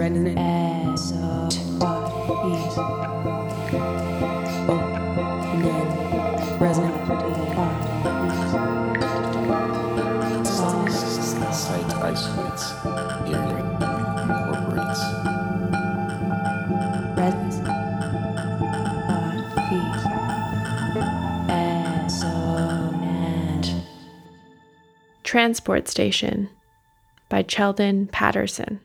resonant. S O. O and then resonant. Sight isolates, hearing incorporates. Resonance. Resonant. Transport Station by Sheldon Patterson.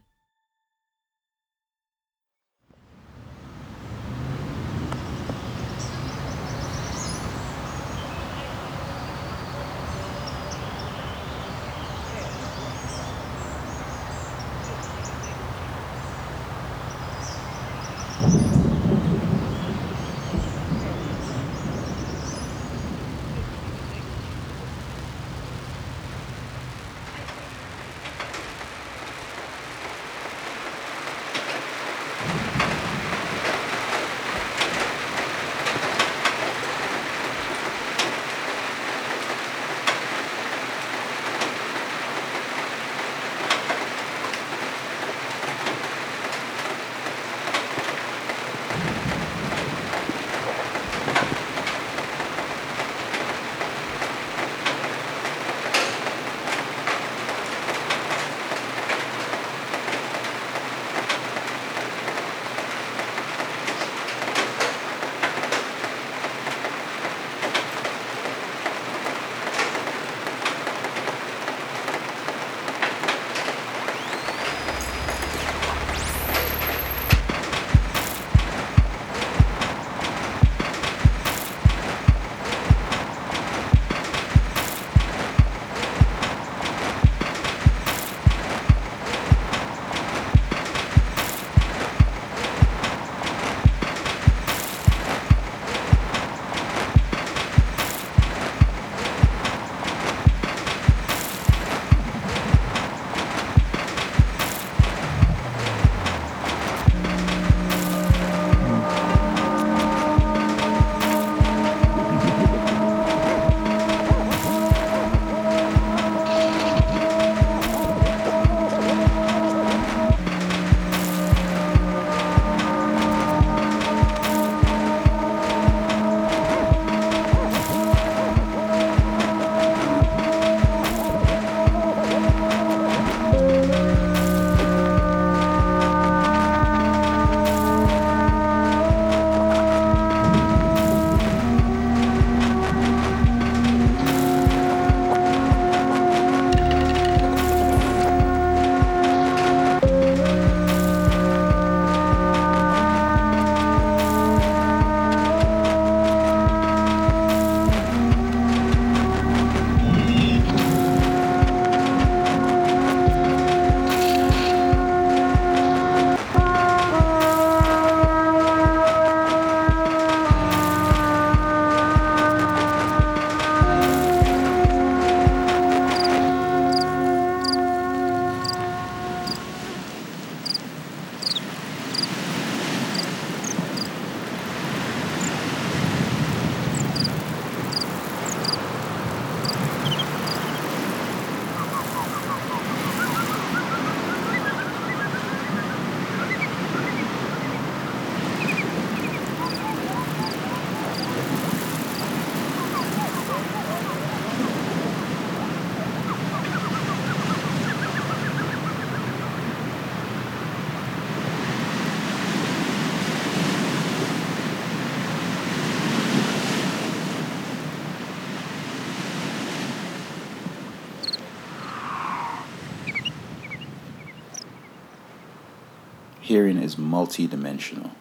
Hearing is multidimensional.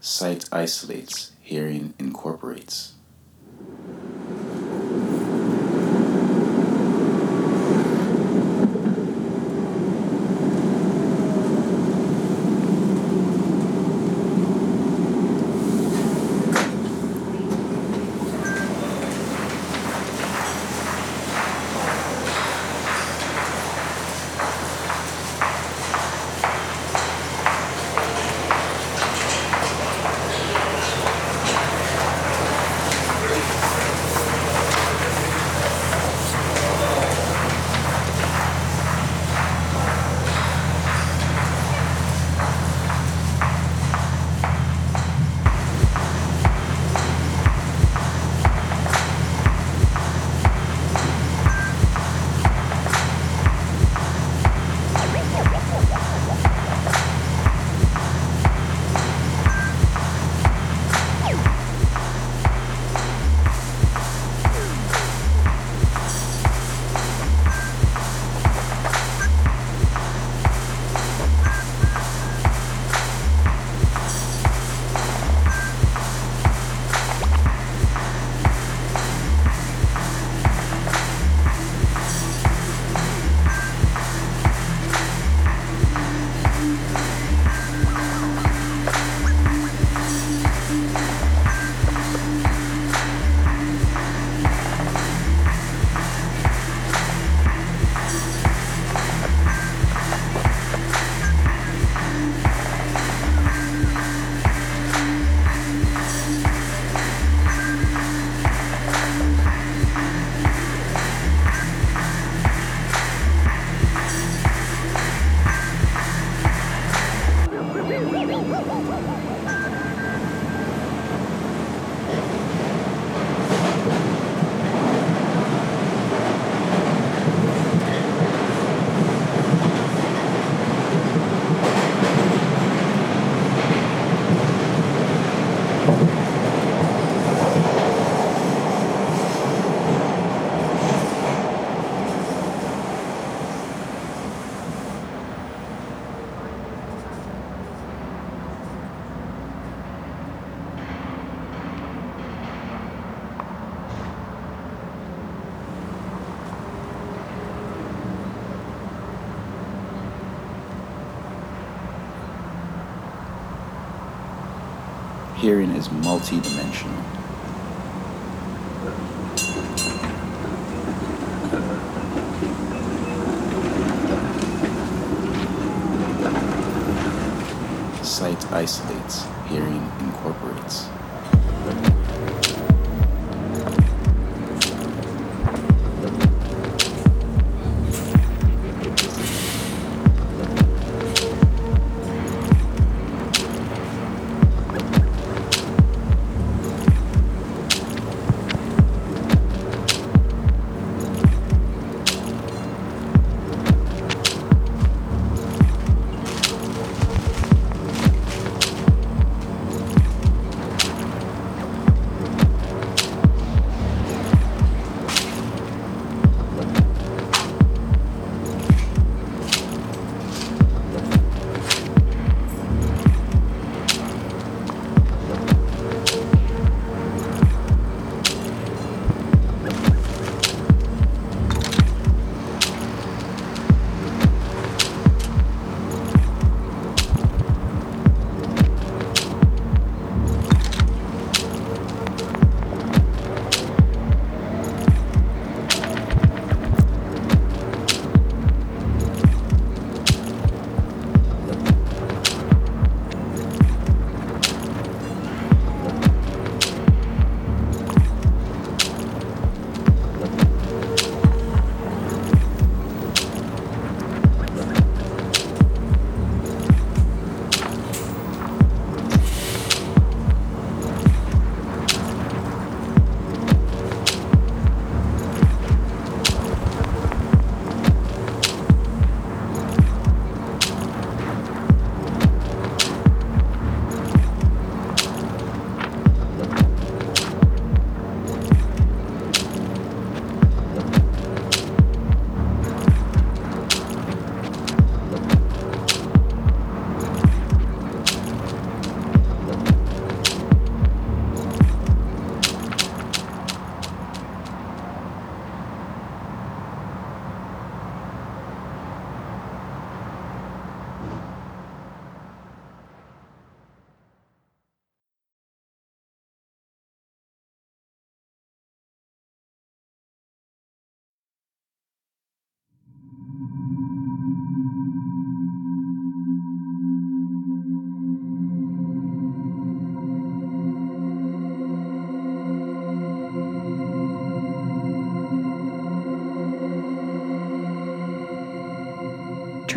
Sight isolates, hearing incorporates. Hearing is multidimensional. Sight isolates, hearing incorporates.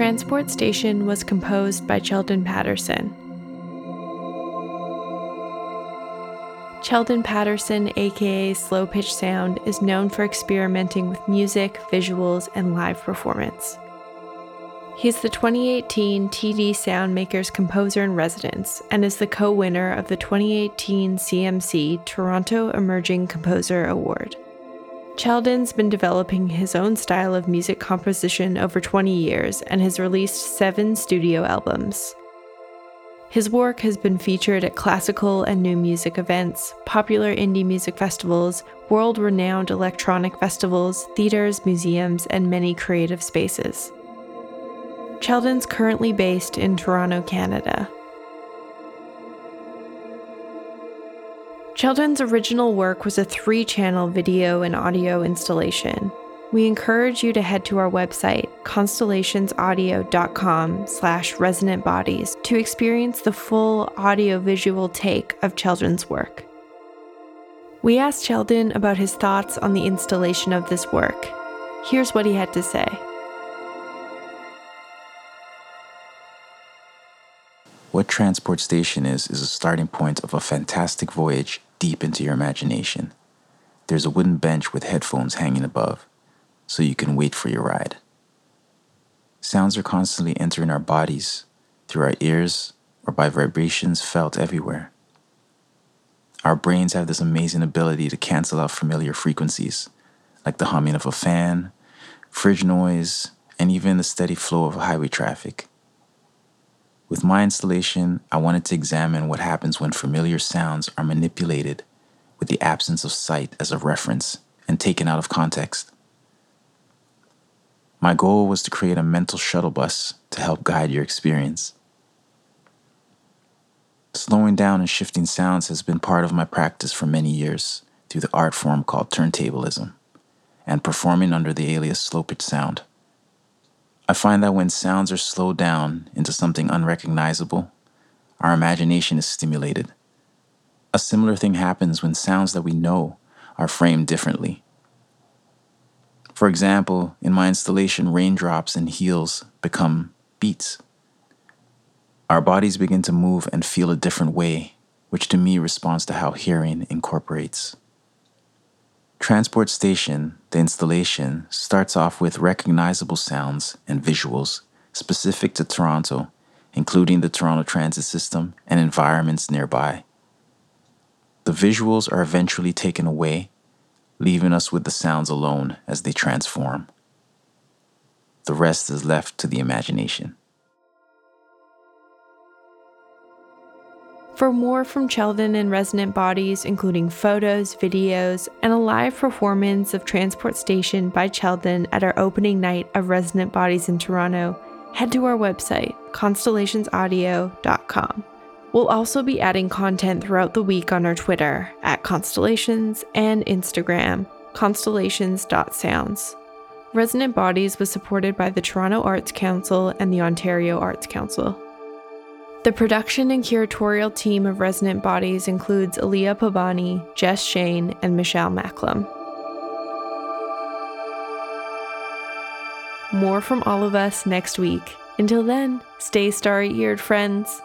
Transport Station was composed by Sheldon Patterson. Sheldon Patterson, aka Slow Pitch Sound, is known for experimenting with music, visuals, and live performance. He's the 2018 TD Soundmakers Composer in Residence and is the co winner of the 2018 CMC Toronto Emerging Composer Award. Sheldon's been developing his own style of music composition over 20 years and has released seven studio albums. His work has been featured at classical and new music events, popular indie music festivals, world renowned electronic festivals, theaters, museums, and many creative spaces. Sheldon's currently based in Toronto, Canada. Sheldon's original work was a three channel video and audio installation. We encourage you to head to our website, constellationsaudio.com slash resonant bodies, to experience the full audio-visual take of Sheldon's work. We asked Sheldon about his thoughts on the installation of this work. Here's what he had to say. What Transport Station is, is a starting point of a fantastic voyage deep into your imagination. There's a wooden bench with headphones hanging above, so you can wait for your ride. Sounds are constantly entering our bodies through our ears or by vibrations felt everywhere. Our brains have this amazing ability to cancel out familiar frequencies, like the humming of a fan, fridge noise, and even the steady flow of highway traffic. With my installation, I wanted to examine what happens when familiar sounds are manipulated with the absence of sight as a reference and taken out of context. My goal was to create a mental shuttle bus to help guide your experience. Slowing down and shifting sounds has been part of my practice for many years through the art form called turntablism and performing under the alias slow pitch sound. I find that when sounds are slowed down into something unrecognizable, our imagination is stimulated. A similar thing happens when sounds that we know are framed differently. For example, in my installation, raindrops and heels become beats. Our bodies begin to move and feel a different way, which to me responds to how hearing incorporates. Transport Station, the installation, starts off with recognizable sounds and visuals specific to Toronto, including the Toronto Transit System and environments nearby. The visuals are eventually taken away, leaving us with the sounds alone as they transform. The rest is left to the imagination. For more from Sheldon and Resonant Bodies, including photos, videos, and a live performance of Transport Station by Sheldon at our opening night of Resonant Bodies in Toronto, head to our website, constellationsaudio.com. We'll also be adding content throughout the week on our Twitter at Constellations and Instagram, constellations.sounds. Resonant Bodies was supported by the Toronto Arts Council and the Ontario Arts Council. The production and curatorial team of Resonant Bodies includes Aliya Pabani, Jess Shane, and Michelle Macklem. More from all of us next week. Until then, stay starry eared, friends.